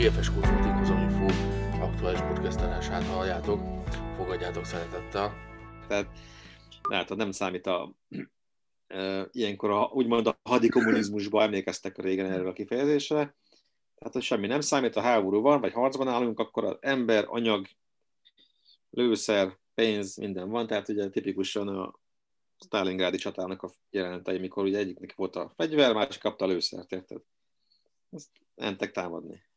GFS Consulting az Info aktuális podcastelását halljátok. Fogadjátok szeretettel. Tehát látod, nem számít a ilyenkor a, úgymond a hadi kommunizmusba emlékeztek régen erről a kifejezésre. Tehát, hogy semmi nem számít, a háború van, vagy harcban állunk, akkor az ember, anyag, lőszer, pénz, minden van. Tehát ugye tipikusan a Stalingrádi csatának a jelenetei, mikor ugye egyiknek volt a fegyver, másik kapta a lőszert, érted? Ezt mentek támadni.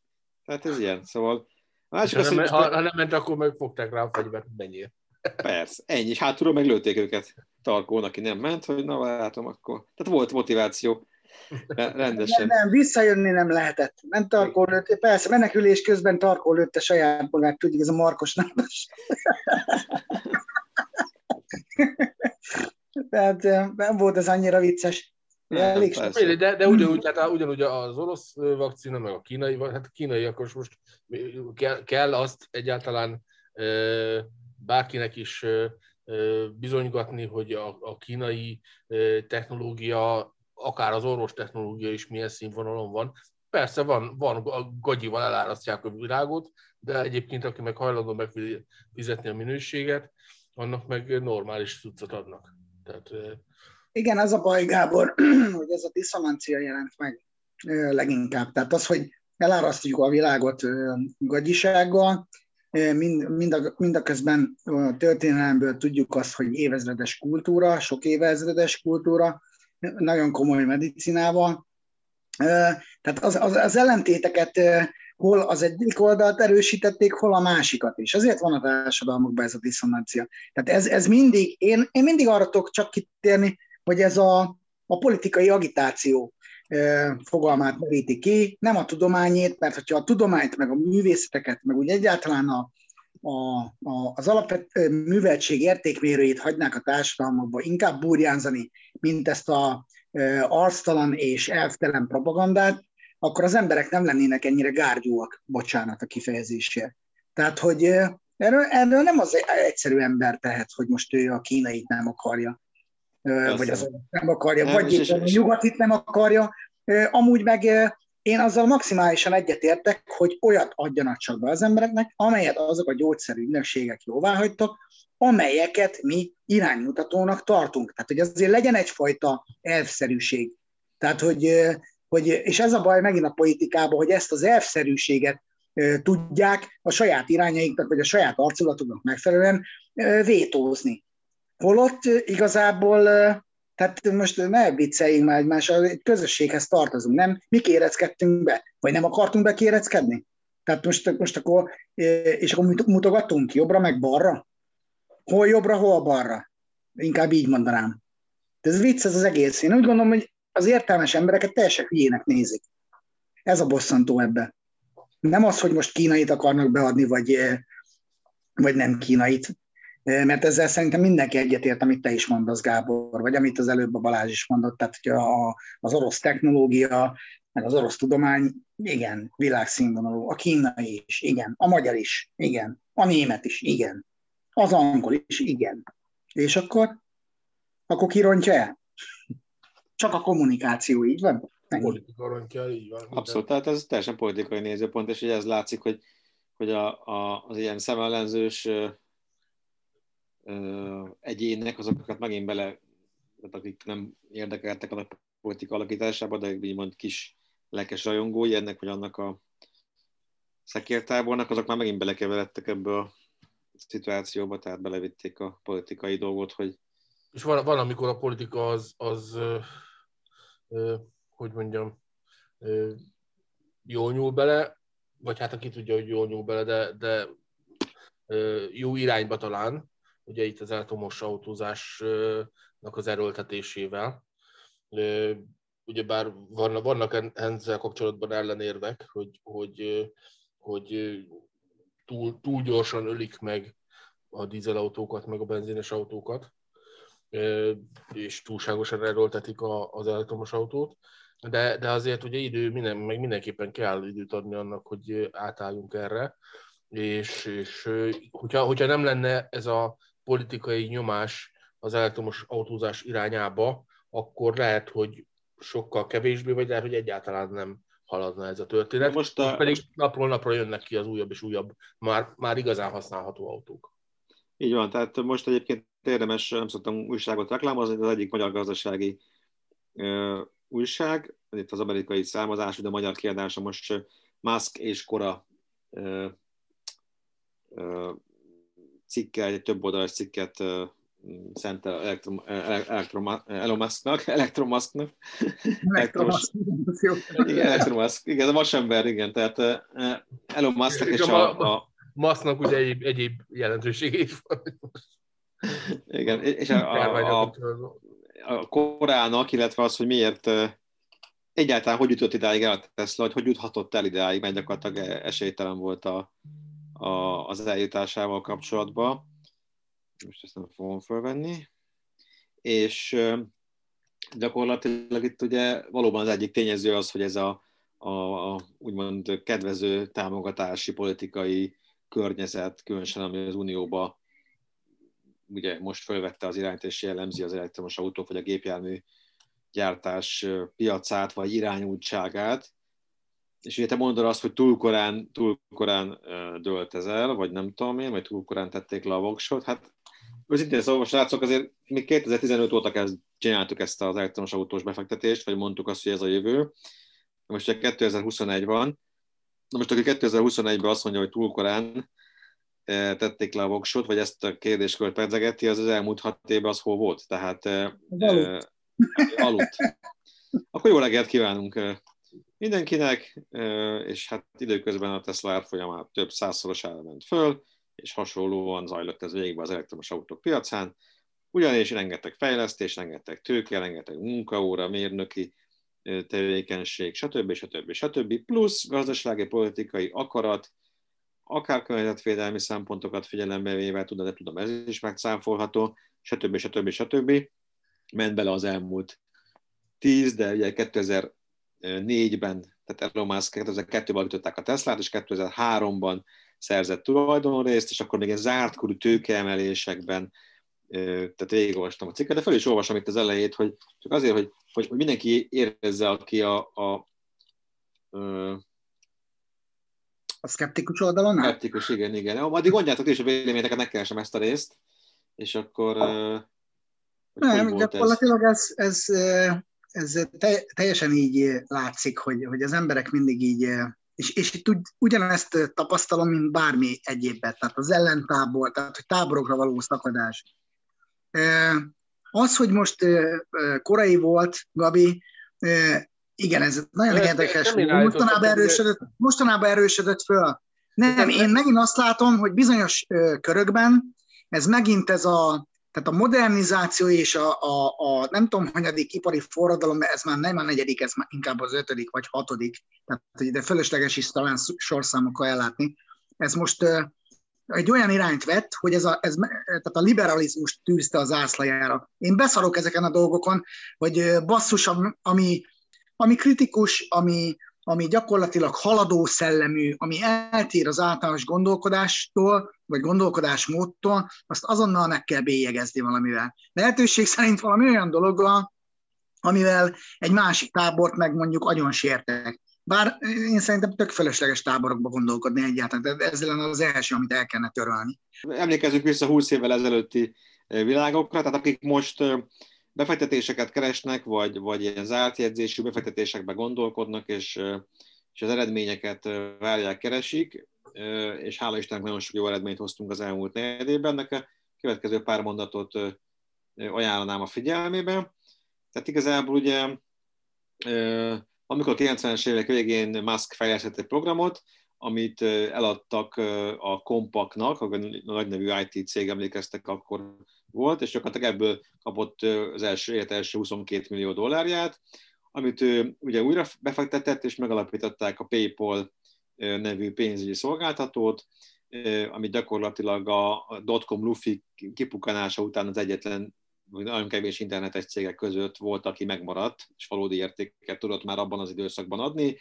Tehát ez ilyen, szóval... A másik az, ha, ha, nem ment, akkor megfogták rá a fegyvert, menjél. Persze, ennyi, és hátulról meglőtték őket tarkón, aki nem ment, hogy na látom, akkor... Tehát volt motiváció rendesen. Nem, nem, visszajönni nem lehetett. Nem tarkó lőtte, persze, menekülés közben tarkó lőtte saját magát, tudjuk, ez a Markos nádas. Tehát nem volt ez annyira vicces. Elég de, de ugyanúgy, tehát ugyanúgy az orosz vakcina, meg a kínai, hát a kínai, akkor most kell, kell azt egyáltalán bárkinek is bizonygatni, hogy a, a kínai technológia, akár az orvos technológia is milyen színvonalon van. Persze van, van a gagyival elárasztják a világot, de egyébként aki meg hajlandó megfizetni a minőséget, annak meg normális cuccot adnak. Tehát, Igen, az a baj, Gábor, hogy ez a diszonancia jelent meg leginkább. Tehát az, hogy elárasztjuk a világot gagyisággal, mind, mind, a, mind a közben a történelemből tudjuk azt, hogy évezredes kultúra, sok évezredes kultúra, nagyon komoly medicinával. Tehát az, az, az ellentéteket hol az egyik oldalt erősítették, hol a másikat is. Azért van a társadalmakban ez a diszonancia. Tehát ez, ez mindig, én, én mindig arra tudok csak kitérni, hogy ez a, a politikai agitáció fogalmát meríti ki, nem a tudományét, mert hogyha a tudományt, meg a művészeteket, meg úgy egyáltalán a, a, a, az alapvető műveltség értékmérőjét hagynák a társadalmakba inkább burjánzani, mint ezt a e, arctalan és elvtelen propagandát, akkor az emberek nem lennének ennyire gárgyúak, bocsánat a kifejezésért. Tehát, hogy erről, erről nem az egyszerű ember tehet, hogy most ő a kínait nem akarja, Persze. vagy az nem akarja, nem, vagy és, a nyugatit nem akarja. Amúgy meg én azzal maximálisan egyetértek, hogy olyat adjanak csak be az embereknek, amelyet azok a gyógyszerű ügynökségek jóvá hagytak, amelyeket mi iránymutatónak tartunk. Tehát, hogy azért legyen egyfajta elvszerűség. Tehát, hogy hogy, és ez a baj megint a politikában, hogy ezt az elvszerűséget tudják a saját irányaiknak, vagy a saját arculatuknak megfelelően vétózni. Holott igazából, tehát most ne vicceljünk már egymással, egy közösséghez tartozunk, nem? Mi kéreckedtünk be? Vagy nem akartunk bekéreckedni? Tehát most, most akkor, és akkor mutogatunk jobbra meg balra? Hol jobbra, hol balra? Inkább így mondanám. De ez vicc ez az egész. Én úgy gondolom, hogy az értelmes embereket teljesen hülyének nézik. Ez a bosszantó ebbe. Nem az, hogy most kínait akarnak beadni, vagy, vagy nem kínait, mert ezzel szerintem mindenki egyetért, amit te is mondasz, Gábor, vagy amit az előbb a Balázs is mondott, tehát hogy a, az orosz technológia, meg az orosz tudomány, igen, világszínvonalú, a kínai is, igen, a magyar is, igen, a német is, igen, az angol is, igen. És akkor? Akkor kirontja el? Csak a kommunikáció, így van? Politika rontja, így van. Minden. Abszolút, tehát ez teljesen politikai nézőpont, és ugye ez látszik, hogy, hogy a, a, az ilyen szemellenzős egyének, azokat megint bele, akik nem érdekeltek a politika alakításába, de így mond kis lelkes rajongói ennek, vagy annak a szekértábornak, azok már megint belekeveredtek ebbe a szituációba, tehát belevitték a politikai dolgot, hogy és van, van amikor a politika az, az hogy mondjam, jól nyúl bele, vagy hát aki tudja, hogy jól nyúl bele, de, de jó irányba talán, ugye itt az elektromos autózásnak az erőltetésével. Ugyebár vannak ezzel kapcsolatban ellenérvek, hogy, hogy, hogy túl, túl gyorsan ölik meg a dízelautókat, meg a benzines autókat, és túlságosan erőltetik az elektromos autót, de, de azért ugye idő, minden, meg mindenképpen kell időt adni annak, hogy átálljunk erre, és, és hogyha, hogyha nem lenne ez a politikai nyomás az elektromos autózás irányába, akkor lehet, hogy sokkal kevésbé, vagy lehet, hogy egyáltalán nem haladna ez a történet. Most, most, a, pedig most napról napra jönnek ki az újabb és újabb, már, már igazán használható autók. Így van, tehát most egyébként érdemes, nem szoktam újságot reklámozni, de az egyik magyar gazdasági ö, újság, itt az amerikai származású, de a magyar kiadása most Musk és Kora ö, ö, cikkel, egy több oldalas cikket ö, szentel Elektrom, Elektrom, Elektron Musknak. Elektromos. Igen, Elektron Musk, igen, a vasember, igen, tehát Elon Musknak és a, a Masznak ugye egyéb, egyéb jelentősége is van. Igen, és a, a, a, a korának, illetve az, hogy miért egyáltalán hogy jutott idáig el a Tesla, hogy hogy juthatott el idáig, mert gyakorlatilag esélytelen volt a, a, az eljutásával kapcsolatban. Most ezt nem fogom fölvenni. És gyakorlatilag itt ugye valóban az egyik tényező az, hogy ez a, a, a úgymond kedvező támogatási politikai környezet, különösen ami az Unióba ugye most felvette az irányt és jellemzi az elektromos autók vagy a gépjármű gyártás piacát vagy irányultságát. És ugye te mondod azt, hogy túl korán, túl korán dölt ez el, vagy nem tudom én, vagy túl korán tették le a voksot. Hát őszintén szóval, srácok, azért mi 2015 óta kezd, csináltuk ezt az elektromos autós befektetést, vagy mondtuk azt, hogy ez a jövő. Most ugye 2021 van, Na most, aki 2021-ben azt mondja, hogy túl korán tették le a voksot, vagy ezt a kérdéskört pedzegeti, az az elmúlt hat évben az hol volt? Tehát eh, aludt. Aludt. Akkor jó reggelt kívánunk mindenkinek, és hát időközben a Tesla árfolyamát több százszorosára ment föl, és hasonlóan zajlott ez végbe az elektromos autók piacán, ugyanis rengeteg fejlesztés, rengeteg tőke, rengeteg munkaóra, mérnöki tevékenység, stb. stb. stb. plusz gazdasági, politikai akarat, akár környezetvédelmi szempontokat figyelembe véve, tudom, de tudom, ez is megszámfolható, stb. stb. stb. Ment bele az elmúlt tíz, de ugye 2004-ben, tehát Elon Musk 2002-ben alapították a Teslát, és 2003-ban szerzett tulajdonrészt, és akkor még egy zártkorú tőkeemelésekben tehát végigolvastam a cikket, de fel is olvasom itt az elejét, hogy csak azért, hogy, hogy, mindenki érezze, aki a, a, a a szkeptikus oldalon? Szkeptikus, igen, igen. Addig mondjátok is a véleményeket, megkeresem ezt a részt, és akkor... Nem, gyakorlatilag ez, ez, ez teljesen így látszik, hogy, hogy az emberek mindig így és, és itt ugy, ugyanezt tapasztalom, mint bármi egyébben, tehát az ellentábor, tehát hogy táborokra való szakadás. Az, hogy most korai volt, Gabi, igen, ez nagyon érdekes. Mostanában erősödött, mostanában erősödött föl. Nem, én megint azt látom, hogy bizonyos körökben ez megint ez a, tehát a modernizáció és a, a, a nem tudom, hanyadik ipari forradalom, ez már nem a negyedik, ez már inkább az ötödik vagy hatodik, tehát ide fölösleges is talán sorszámokkal ellátni. Ez most egy olyan irányt vett, hogy ez a, ez, tehát a liberalizmus tűzte az ászlajára. Én beszarok ezeken a dolgokon, hogy basszus, ami, ami kritikus, ami, ami gyakorlatilag haladó szellemű, ami eltér az általános gondolkodástól, vagy gondolkodásmódtól, azt azonnal meg kell bélyegezni valamivel. Lehetőség szerint valami olyan dologgal, amivel egy másik tábort meg mondjuk agyon sértek. Bár én szerintem tök fölösleges táborokba gondolkodni egyáltalán, de ez lenne az első, amit el kellene törölni. Emlékezzük vissza 20 évvel ezelőtti világokra, tehát akik most befektetéseket keresnek, vagy, vagy ilyen zárt jegyzésű befektetésekbe gondolkodnak, és, és az eredményeket várják, keresik, és hála Istennek nagyon sok jó eredményt hoztunk az elmúlt negyedében. Ennek a következő pár mondatot ajánlanám a figyelmébe. Tehát igazából ugye amikor a 90-es évek végén Musk fejlesztett egy programot, amit eladtak a Compactnak, a nagy nevű IT cég emlékeztek akkor volt, és gyakorlatilag ebből kapott az első élet első 22 millió dollárját, amit ő ugye újra befektetett, és megalapították a PayPal nevű pénzügyi szolgáltatót, ami gyakorlatilag a dotcom lufi kipukanása után az egyetlen nagyon kevés internetes cégek között volt, aki megmaradt, és valódi értéket tudott már abban az időszakban adni.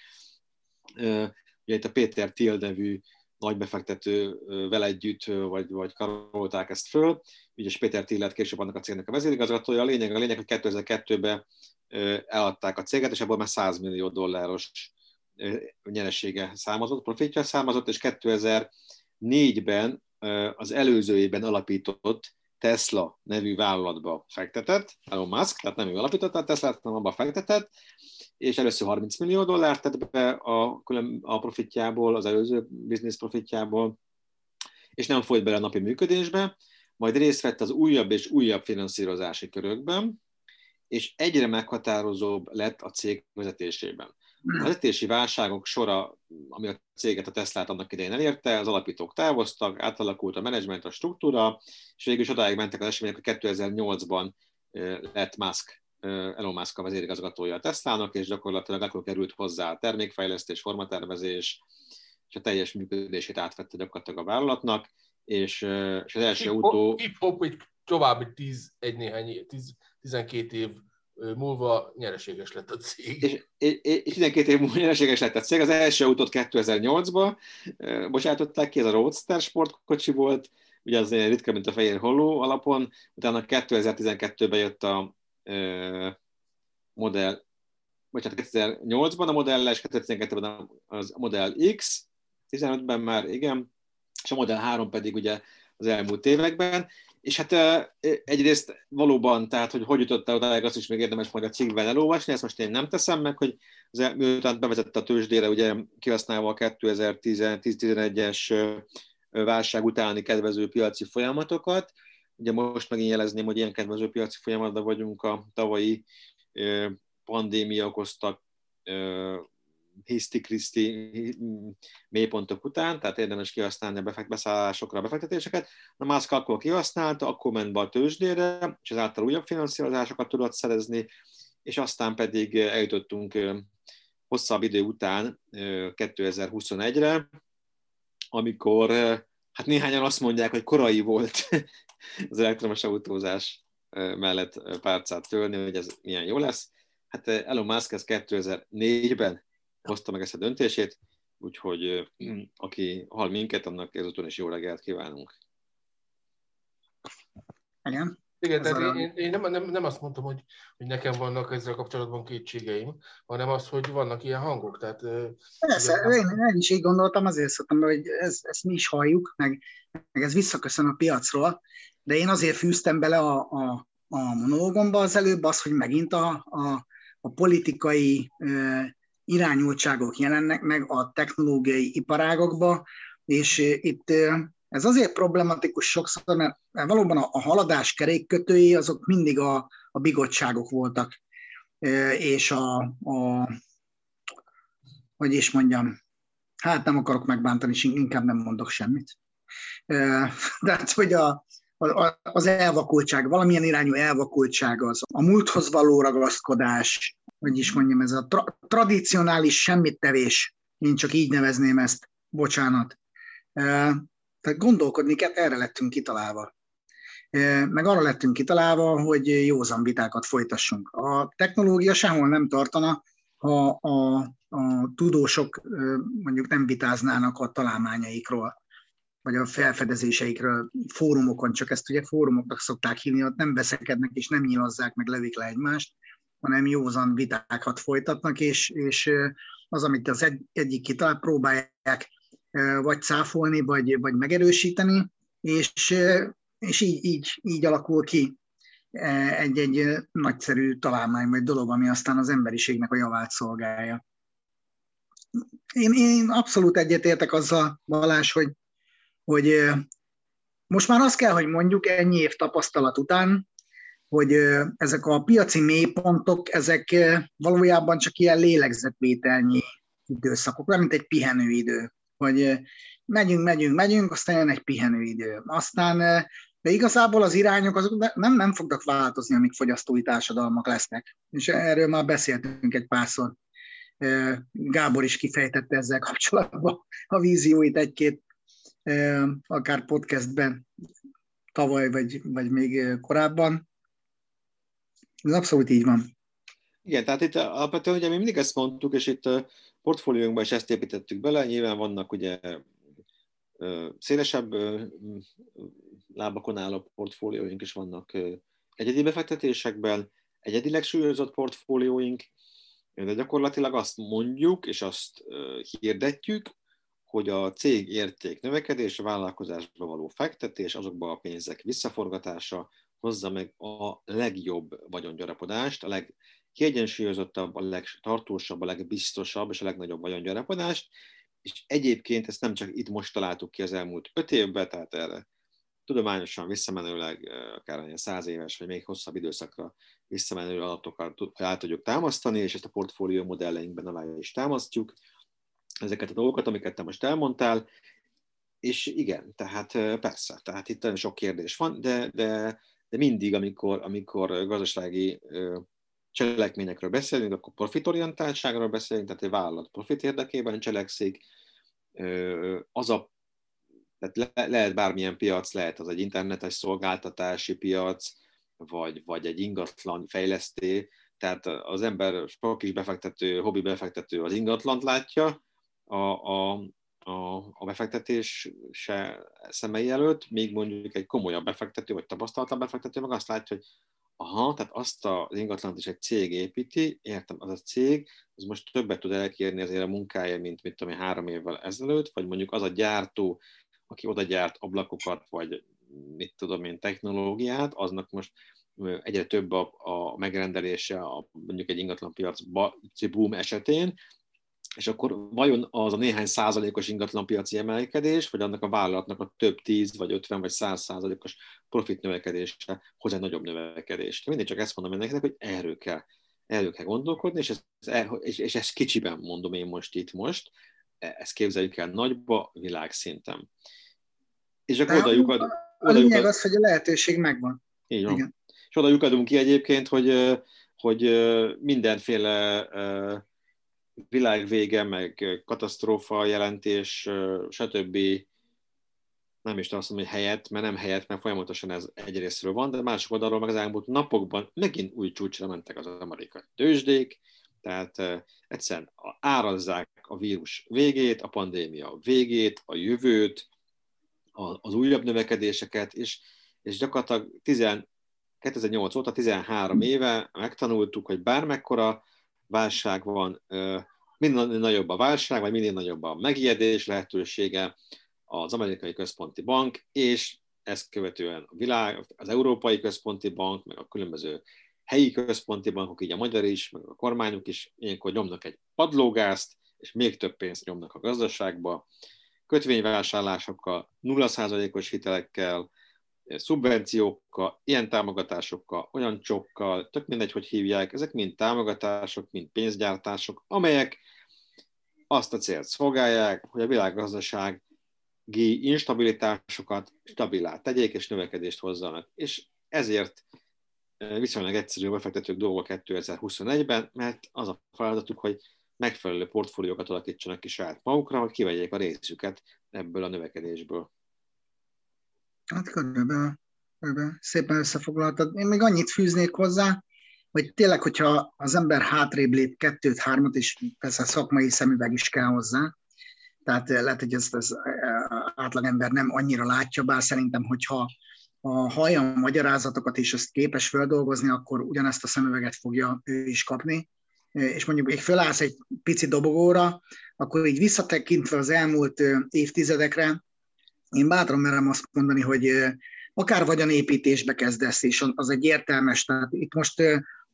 Ugye itt a Péter Thiel nevű nagy befektető vele együtt, vagy, vagy karolták ezt föl. Ugye Péter Thiel lett később annak a cégnek a vezérigazgatója. A lényeg, a lényeg, hogy 2002-ben eladták a céget, és ebből már 100 millió dolláros nyeresége számozott, profitja számozott, és 2004-ben az előző évben alapított Tesla nevű vállalatba fektetett, Elon Musk, tehát nem ő alapította a Tesla, hanem abba fektetett, és először 30 millió dollárt tett be a, a profitjából, az előző biznisz profitjából, és nem folyt bele a napi működésbe, majd részt vett az újabb és újabb finanszírozási körökben, és egyre meghatározóbb lett a cég vezetésében. A vezetési válságok sora, ami a céget, a Teslát annak idején elérte, az alapítók távoztak, átalakult a menedzsment, a struktúra, és végül is odáig mentek az események, hogy 2008-ban lett Musk, Elon Musk a vezérigazgatója a Teslának, és gyakorlatilag akkor került hozzá a termékfejlesztés, formatervezés, és a teljes működését átvette gyakorlatilag a vállalatnak, és, és az első autó... Hip-hop egy további 10, egy néhány, 10, 12 év múlva nyereséges lett a cég. És, és, és 12 év múlva nyereséges lett a cég. Az első autót 2008-ban bocsátották ki, ez a Roadster sportkocsi volt, ugye az ritka, mint a fehér holló alapon, utána 2012-ben jött a modell, bocsánat, 2008-ban a Modell és 2012-ben az Model X, 15-ben már, igen, és a Model 3 pedig ugye az elmúlt években, és hát egyrészt valóban, tehát hogy hogy jutott el odáig, azt is még érdemes majd a cikkben elolvasni, ezt most én nem teszem meg, hogy az, miután bevezette a tőzsdére, ugye kihasználva a 2010-11-es válság utáni kedvező piaci folyamatokat, ugye most megint jelezném, hogy ilyen kedvező piaci folyamatban vagyunk a tavalyi pandémia okozta hiszti-kriszti mélypontok után, tehát érdemes kihasználni a beszállásokra a befektetéseket. A Musk akkor kihasználta, akkor ment be a tőzsdére, és ezáltal újabb finanszírozásokat tudott szerezni, és aztán pedig eljutottunk hosszabb idő után 2021-re, amikor hát néhányan azt mondják, hogy korai volt az elektromos autózás mellett párcát törni, hogy ez milyen jó lesz. Hát Elon Musk ez 2004-ben hozta meg ezt a döntését, úgyhogy aki hall minket, annak ezúton is jó reggelt kívánunk. Igen. Igen, tehát a... én, én nem, nem, nem azt mondtam, hogy, hogy nekem vannak ezzel kapcsolatban kétségeim, hanem az, hogy vannak ilyen hangok. Tehát, Persze, ugye, én, én is így gondoltam, azért szoktam, hogy ez, ezt mi is halljuk, meg, meg ez visszaköszön a piacról, de én azért fűztem bele a, a, a monológomba az előbb az, hogy megint a, a, a politikai irányultságok jelennek meg a technológiai iparágokba, és itt ez azért problematikus sokszor, mert valóban a, haladás kerékkötői azok mindig a, a bigottságok voltak, és a, a hogy is mondjam, hát nem akarok megbántani, és inkább nem mondok semmit. De hát, hogy a, a, az elvakultság, valamilyen irányú elvakultság az, a múlthoz való ragaszkodás, hogy is mondjam, ez a tra- tradicionális semmittevés, én csak így nevezném ezt, bocsánat. Tehát gondolkodni kell, erre lettünk kitalálva. Meg arra lettünk kitalálva, hogy józan vitákat folytassunk. A technológia sehol nem tartana, ha a, a tudósok mondjuk nem vitáznának a találmányaikról, vagy a felfedezéseikről fórumokon, csak ezt ugye fórumoknak szokták hívni, ott nem veszekednek és nem nyilazzák, meg lövik le egymást, hanem józan vitákat folytatnak, és, és az, amit az egy, egyik kitalál, próbálják vagy cáfolni, vagy, vagy megerősíteni, és, és így, így, így alakul ki egy-egy nagyszerű találmány, vagy dolog, ami aztán az emberiségnek a javát szolgálja. Én, én abszolút egyetértek azzal, Balázs, hogy, hogy most már azt kell, hogy mondjuk ennyi év tapasztalat után, hogy ezek a piaci mélypontok, ezek valójában csak ilyen lélegzetvételnyi időszakok, olyan, mint egy pihenőidő, hogy megyünk, megyünk, megyünk, aztán jön egy pihenőidő. Aztán, de igazából az irányok azok nem, nem fognak változni, amíg fogyasztói társadalmak lesznek. És erről már beszéltünk egy párszor. Gábor is kifejtette ezzel kapcsolatban a vízióit egy-két, akár podcastben tavaly, vagy, vagy még korábban. Ez abszolút így van. Igen, tehát itt alapvetően ugye mi mindig ezt mondtuk, és itt a portfóliónkban is ezt építettük bele, nyilván vannak ugye szélesebb lábakon álló portfólióink is vannak egyedi befektetésekben, egyedileg súlyozott portfólióink, De gyakorlatilag azt mondjuk, és azt hirdetjük, hogy a cég érték növekedés, a vállalkozásba való fektetés, azokba a pénzek visszaforgatása hozza meg a legjobb vagyongyarapodást, a legkiegyensúlyozottabb, a legtartósabb, a legbiztosabb és a legnagyobb vagyongyarapodást, és egyébként ezt nem csak itt most találtuk ki az elmúlt öt évben, tehát erre tudományosan visszamenőleg, akár ilyen száz éves, vagy még hosszabb időszakra visszamenő adatokat el tudjuk támasztani, és ezt a portfólió modelleinkben alá is támasztjuk, ezeket a dolgokat, amiket te most elmondtál, és igen, tehát persze, tehát itt nagyon sok kérdés van, de, de, de mindig, amikor, amikor gazdasági cselekményekről beszélünk, akkor profitorientáltságról beszélünk, tehát egy vállalat profit érdekében cselekszik, az a tehát le, lehet bármilyen piac, lehet az egy internetes szolgáltatási piac, vagy, vagy egy ingatlan fejleszté, tehát az ember sok kis befektető, hobbi befektető az ingatlant látja a, a, a, a befektetés se szemei előtt, még mondjuk egy komolyabb befektető, vagy tapasztaltabb befektető meg azt látja, hogy aha, tehát azt az ingatlant is egy cég építi, értem, az a cég, az most többet tud elkérni azért a munkája, mint mit tudom én, három évvel ezelőtt, vagy mondjuk az a gyártó, aki oda gyárt ablakokat, vagy mit tudom én, technológiát, aznak most egyre több a, a megrendelése a, mondjuk egy ingatlanpiac boom esetén, és akkor vajon az a néhány százalékos ingatlanpiaci emelkedés, vagy annak a vállalatnak a több tíz, vagy ötven, vagy száz százalékos profit növekedése hoz egy nagyobb növekedést. Mindig csak ezt mondom ennek, hogy erről kell, erről kell gondolkodni, és, ez, és, és ezt kicsiben mondom én most itt most, ezt képzeljük el nagyba, világszinten. És akkor oda lyukad, a lényeg az, hogy a lehetőség megvan. Így van. Igen. És oda lyukadunk ki egyébként, hogy, hogy mindenféle világvége, meg katasztrófa jelentés, stb. nem is azt mondom, hogy helyett, mert nem helyett, mert folyamatosan ez egyrésztről van, de másik oldalról meg az elmúlt napokban megint új csúcsra mentek az amerikai tőzsdék, tehát egyszerűen árazzák a vírus végét, a pandémia végét, a jövőt, az újabb növekedéseket, és, és gyakorlatilag 10, 2008 óta 13 éve megtanultuk, hogy bármekkora válság van, minél nagyobb a válság, vagy minél nagyobb a megijedés lehetősége, az amerikai központi bank, és ezt követően a világ, az Európai Központi Bank, meg a különböző helyi központi bankok, így a magyar is, meg a kormányok is ilyenkor nyomnak egy padlógázt, és még több pénzt nyomnak a gazdaságba, kötvényvásárlásokkal, 0%-os hitelekkel, szubvenciókkal, ilyen támogatásokkal, olyan csokkal, tök mindegy, hogy hívják, ezek mind támogatások, mind pénzgyártások, amelyek azt a célt szolgálják, hogy a világgazdasági instabilitásokat stabilá tegyék és növekedést hozzanak. És ezért viszonylag egyszerű befektetők dolga 2021-ben, mert az a feladatuk, hogy megfelelő portfóliókat alakítsanak ki saját magukra, hogy kivegyék a részüket ebből a növekedésből. Hát körülbelül, körülbelül szépen összefoglaltad. Én még annyit fűznék hozzá, hogy tényleg, hogyha az ember hátrébb lép kettőt, hármat, és persze szakmai szemüveg is kell hozzá, tehát lehet, hogy ezt az átlagember nem annyira látja, bár szerintem, hogyha ha hallja a magyarázatokat, és ezt képes feldolgozni, akkor ugyanezt a szemüveget fogja ő is kapni, és mondjuk még fölállsz egy pici dobogóra, akkor így visszatekintve az elmúlt évtizedekre, én bátran merem azt mondani, hogy akár vagyonépítésbe kezdesz, és az egy értelmes. Tehát itt most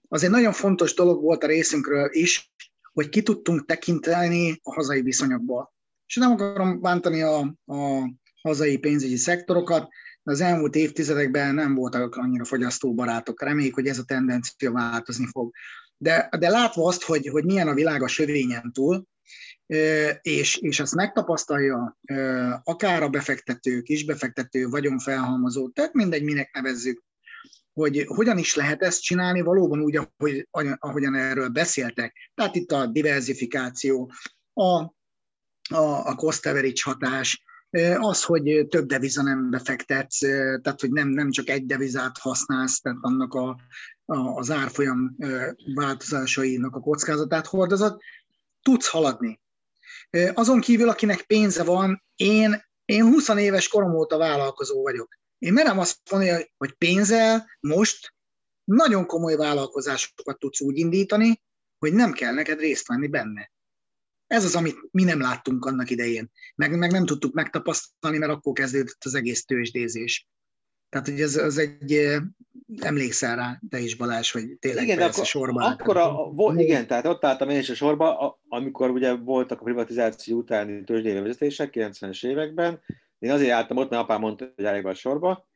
az egy nagyon fontos dolog volt a részünkről is, hogy ki tudtunk tekinteni a hazai viszonyokból. És nem akarom bántani a, a hazai pénzügyi szektorokat, de az elmúlt évtizedekben nem voltak annyira fogyasztóbarátok. Reméljük, hogy ez a tendencia változni fog. De, de látva azt, hogy, hogy milyen a világ a sövényen túl, és, és ezt megtapasztalja akár a befektető, kisbefektető, vagyonfelhalmozó, tehát mindegy, minek nevezzük, hogy hogyan is lehet ezt csinálni valóban úgy, ahogy, ahogyan erről beszéltek. Tehát itt a diversifikáció, a, a, a cost average hatás, az, hogy több deviza nem befektetsz, tehát hogy nem, nem csak egy devizát használsz, tehát annak a, a, az árfolyam változásainak a kockázatát hordozat, tudsz haladni. Azon kívül, akinek pénze van, én, én 20 éves korom óta vállalkozó vagyok. Én merem azt mondani, hogy pénzzel most nagyon komoly vállalkozásokat tudsz úgy indítani, hogy nem kell neked részt venni benne. Ez az, amit mi nem láttunk annak idején. Meg, meg nem tudtuk megtapasztalni, mert akkor kezdődött az egész tőzsdézés. Tehát, hogy ez, az egy, emlékszel rá, te is Balázs, hogy tényleg igen, akkor, sorban akkor a, a, igen, tehát ott álltam én is a sorba, amikor ugye voltak a privatizáció utáni tőzsdei vezetések 90-es években, én azért álltam ott, mert apám mondta, hogy álljak be a sorba.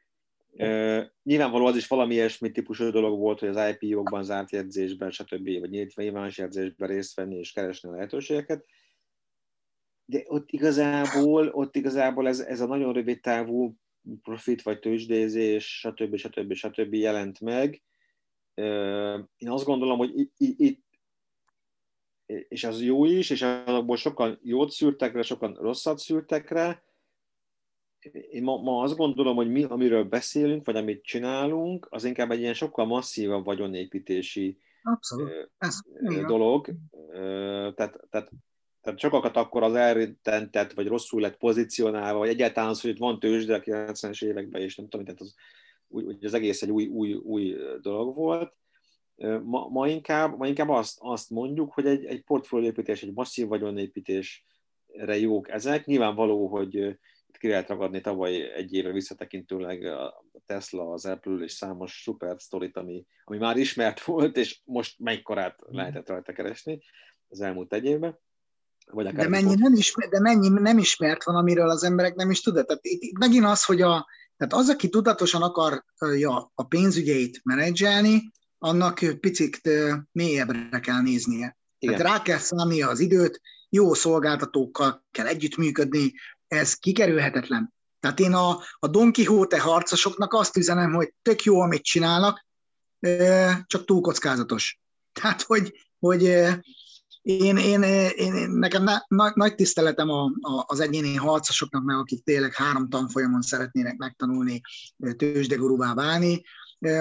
Uh, nyilvánvaló az is valami ilyesmi típusú dolog volt, hogy az IPO-kban, zárt jegyzésben, stb. vagy nyílt nyilvános jegyzésben részt venni és keresni a lehetőségeket. De ott igazából, ott igazából ez, ez a nagyon rövid távú profit vagy tőzsdézés, stb. stb. stb. jelent meg. Én azt gondolom, hogy itt, és az jó is, és azokból sokan jót szűrtek rá, sokan rosszat szűrtek rá. Én ma, ma azt gondolom, hogy mi, amiről beszélünk, vagy amit csinálunk, az inkább egy ilyen sokkal masszívabb vagyonépítési Abszolút. Ez, dolog. Tehát, tehát tehát sokakat akkor az elrettentett, vagy rosszul lett pozícionálva, vagy egyáltalán az, hogy van tőzsde a 90-es években, és nem tudom, tehát az, úgy, az egész egy új, új, új dolog volt. Ma, ma, inkább, ma inkább azt, azt mondjuk, hogy egy, egy portfólióépítés, egy masszív vagyonépítésre jók ezek. Nyilvánvaló, hogy itt ki lehet ragadni tavaly egy évre visszatekintőleg a Tesla, az Apple és számos szuper sztorit, ami, ami már ismert volt, és most melyikkorát lehetett rajta keresni az elmúlt egy évben. Vagy de, mennyi nem ismer, de mennyi nem ismert van, amiről az emberek nem is tudnak. Tehát itt, itt megint az, hogy a, tehát az, aki tudatosan akarja a pénzügyeit menedzselni, annak picit mélyebbre kell néznie. Igen. Tehát rá kell szállnia az időt, jó szolgáltatókkal kell együttműködni, ez kikerülhetetlen. Tehát én a, a Don Quixote harcosoknak azt üzenem, hogy tök jó, amit csinálnak, csak túl kockázatos. Tehát, hogy, hogy én, én, én, én nekem na, nagy tiszteletem a, a, az egyéni harcosoknak, meg akik tényleg három tanfolyamon szeretnének megtanulni tőzsdeguruvá válni.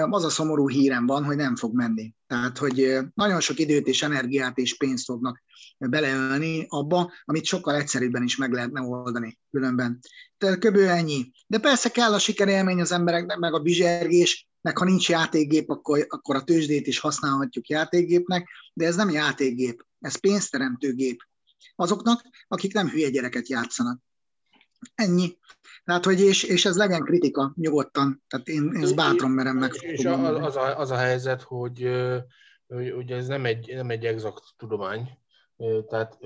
Az a szomorú hírem van, hogy nem fog menni. Tehát, hogy nagyon sok időt és energiát és pénzt fognak beleölni abba, amit sokkal egyszerűbben is meg lehetne oldani különben. Tehát kb. ennyi. De persze kell a sikerélmény az embereknek, meg a bizsergés, meg ha nincs játékgép, akkor, akkor a tőzsdét is használhatjuk játékgépnek, de ez nem játékgép, ez pénzteremtő gép. Azoknak, akik nem hülye gyereket játszanak. Ennyi. Tehát, hogy és, és ez legyen kritika nyugodtan, tehát én, ezt bátran merem meg. És az a, az a helyzet, hogy, hogy, hogy ez nem egy, nem egy exakt tudomány, tehát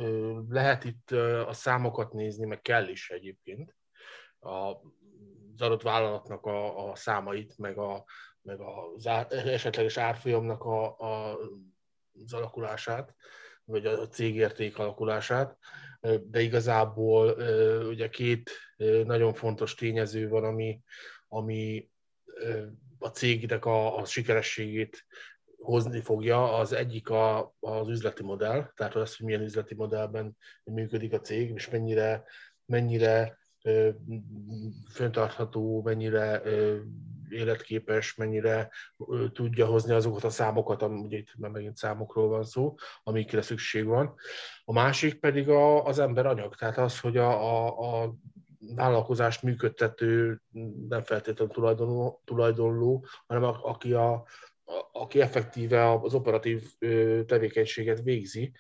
lehet itt a számokat nézni, meg kell is egyébként, az adott vállalatnak a, a számait, meg, a, meg az esetleges árfolyamnak a, a, az alakulását, vagy a cégérték alakulását, de igazából ugye két nagyon fontos tényező van, ami, ami a cégnek a, a sikerességét hozni fogja. Az egyik a, az üzleti modell, tehát az, hogy milyen üzleti modellben működik a cég, és mennyire, mennyire föntartható, mennyire életképes, mennyire tudja hozni azokat a számokat, ugye itt már megint számokról van szó, amikre szükség van. A másik pedig a, az ember anyag, tehát az, hogy a, a, a vállalkozást működtető nem feltétlenül tulajdonló, tulajdonló hanem a, aki, a, aki effektíve az operatív tevékenységet végzi,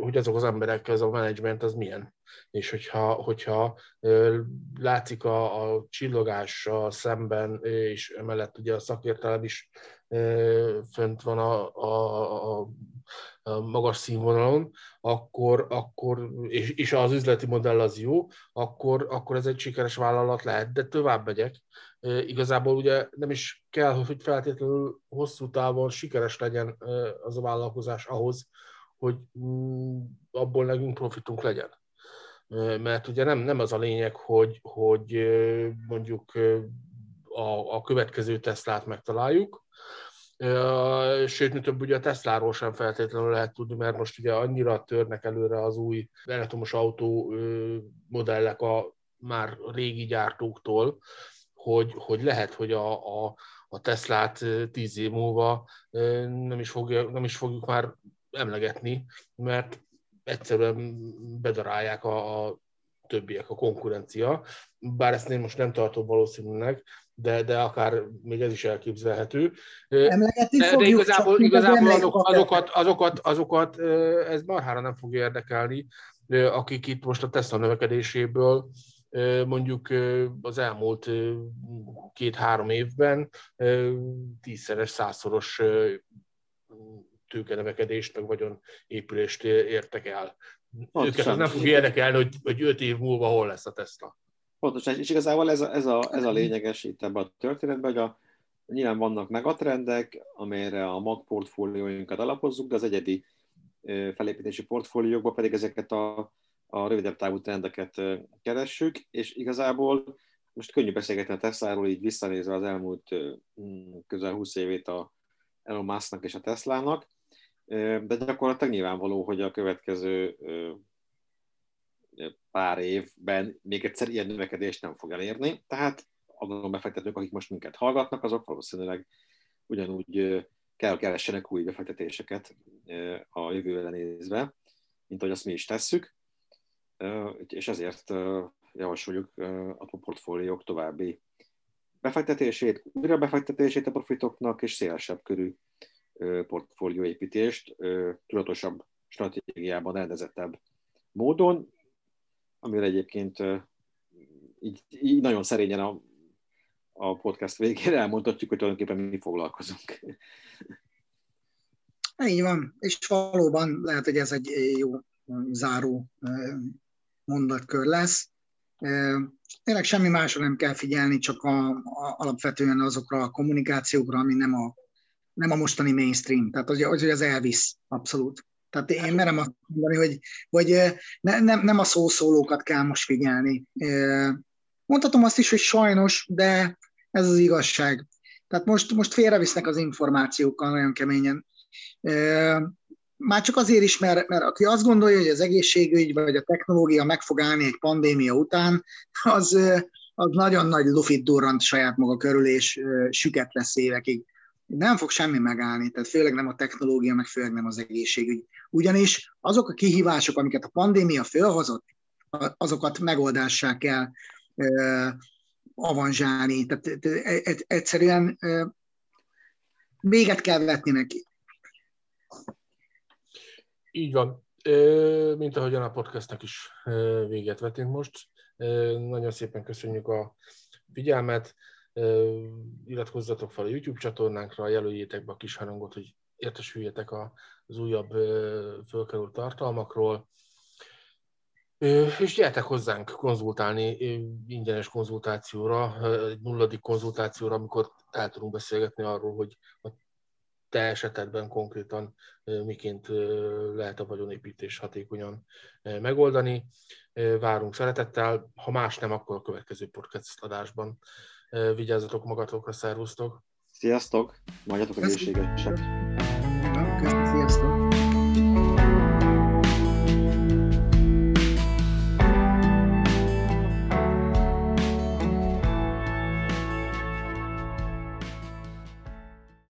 hogy azok az emberek, ez a menedzsment az milyen. És hogyha, hogyha látszik a, a csillogással szemben, és emellett ugye a szakértelem is fönt van a, a, a, a magas színvonalon, akkor, akkor és, és az üzleti modell az jó, akkor, akkor ez egy sikeres vállalat lehet, de tovább megyek. Igazából ugye nem is kell, hogy feltétlenül hosszú távon sikeres legyen az a vállalkozás ahhoz, hogy abból nekünk profitunk legyen. Mert ugye nem, nem az a lényeg, hogy, hogy mondjuk a, a következő Teslát megtaláljuk, Sőt, mint több ugye a Tesláról sem feltétlenül lehet tudni, mert most ugye annyira törnek előre az új elektromos autó modellek a már régi gyártóktól, hogy, hogy lehet, hogy a, a, a Teslát tíz év múlva nem is, fogja, nem is fogjuk már emlegetni, mert egyszerűen bedarálják a, a többiek, a konkurencia, bár ezt én most nem tartom valószínűleg, de, de akár még ez is elképzelhető. Emlegetni de, de igazából, igazából azokat, azokat, azokat, azokat, ez marhára nem fog érdekelni, akik itt most a Tesla növekedéséből mondjuk az elmúlt két-három évben tízszeres, százszoros tőkenevekedést, meg vagyon épülést értek el. Pontosan. Őket az nem fog érdekelni, hogy, hogy öt év múlva hol lesz a Tesla. Pontosan, és igazából ez a, ez a, ez a lényeges itt ebben a történetben, hogy a, nyilván vannak megatrendek, amelyre a mag portfólióinkat alapozzuk, de az egyedi felépítési portfóliókban pedig ezeket a, a rövidebb távú trendeket keressük, és igazából most könnyű beszélgetni a Tesláról, így visszanézve az elmúlt közel 20 évét a Elon Musknak és a Teslának, de gyakorlatilag nyilvánvaló, hogy a következő pár évben még egyszer ilyen növekedést nem fog elérni, tehát azon befektetők, akik most minket hallgatnak, azok valószínűleg ugyanúgy kell keressenek új befektetéseket a jövőre nézve, mint ahogy azt mi is tesszük, és ezért javasoljuk a portfóliók további befektetését, újra befektetését a profitoknak, és szélesebb körű portfólióépítést tudatosabb stratégiában rendezettebb módon, amivel egyébként így, így nagyon szerényen a, a podcast végére elmondhatjuk, hogy tulajdonképpen mi foglalkozunk. Így van, és valóban lehet, hogy ez egy jó záró mondatkör lesz. Tényleg semmi másra nem kell figyelni, csak a, a, alapvetően azokra a kommunikációkra, ami nem a, nem a mostani mainstream, tehát az, az, az elvisz, abszolút. Tehát én merem azt mondani, hogy, hogy ne, nem, nem a szószólókat kell most figyelni. Mondhatom azt is, hogy sajnos, de ez az igazság. Tehát most, most félrevisznek az információkkal nagyon keményen. Már csak azért is, mert, mert aki azt gondolja, hogy az egészségügy vagy a technológia meg fog állni egy pandémia után, az, az nagyon nagy lufit durrant saját maga körül, és süket lesz évekig. Nem fog semmi megállni, tehát főleg nem a technológia, meg főleg nem az egészségügy. Ugyanis azok a kihívások, amiket a pandémia fölhozott, azokat megoldássá kell avanzsálni. Tehát e, e, egyszerűen véget kell vetni neki. Így van. Mint ahogyan a podcastnak is véget vetünk most. Nagyon szépen köszönjük a figyelmet. Iratkozzatok fel a YouTube csatornánkra, jelöljétek be a kis harangot, hogy értesüljetek az újabb fölkerült tartalmakról. És gyertek hozzánk konzultálni, ingyenes konzultációra, egy nulladik konzultációra, amikor el tudunk beszélgetni arról, hogy a te esetedben konkrétan miként lehet a vagyonépítés hatékonyan megoldani. Várunk szeretettel, ha más nem, akkor a következő podcast adásban. Vigyázzatok magatokra, szervusztok! Sziasztok! Maradjatok egészségesek! Sziasztok!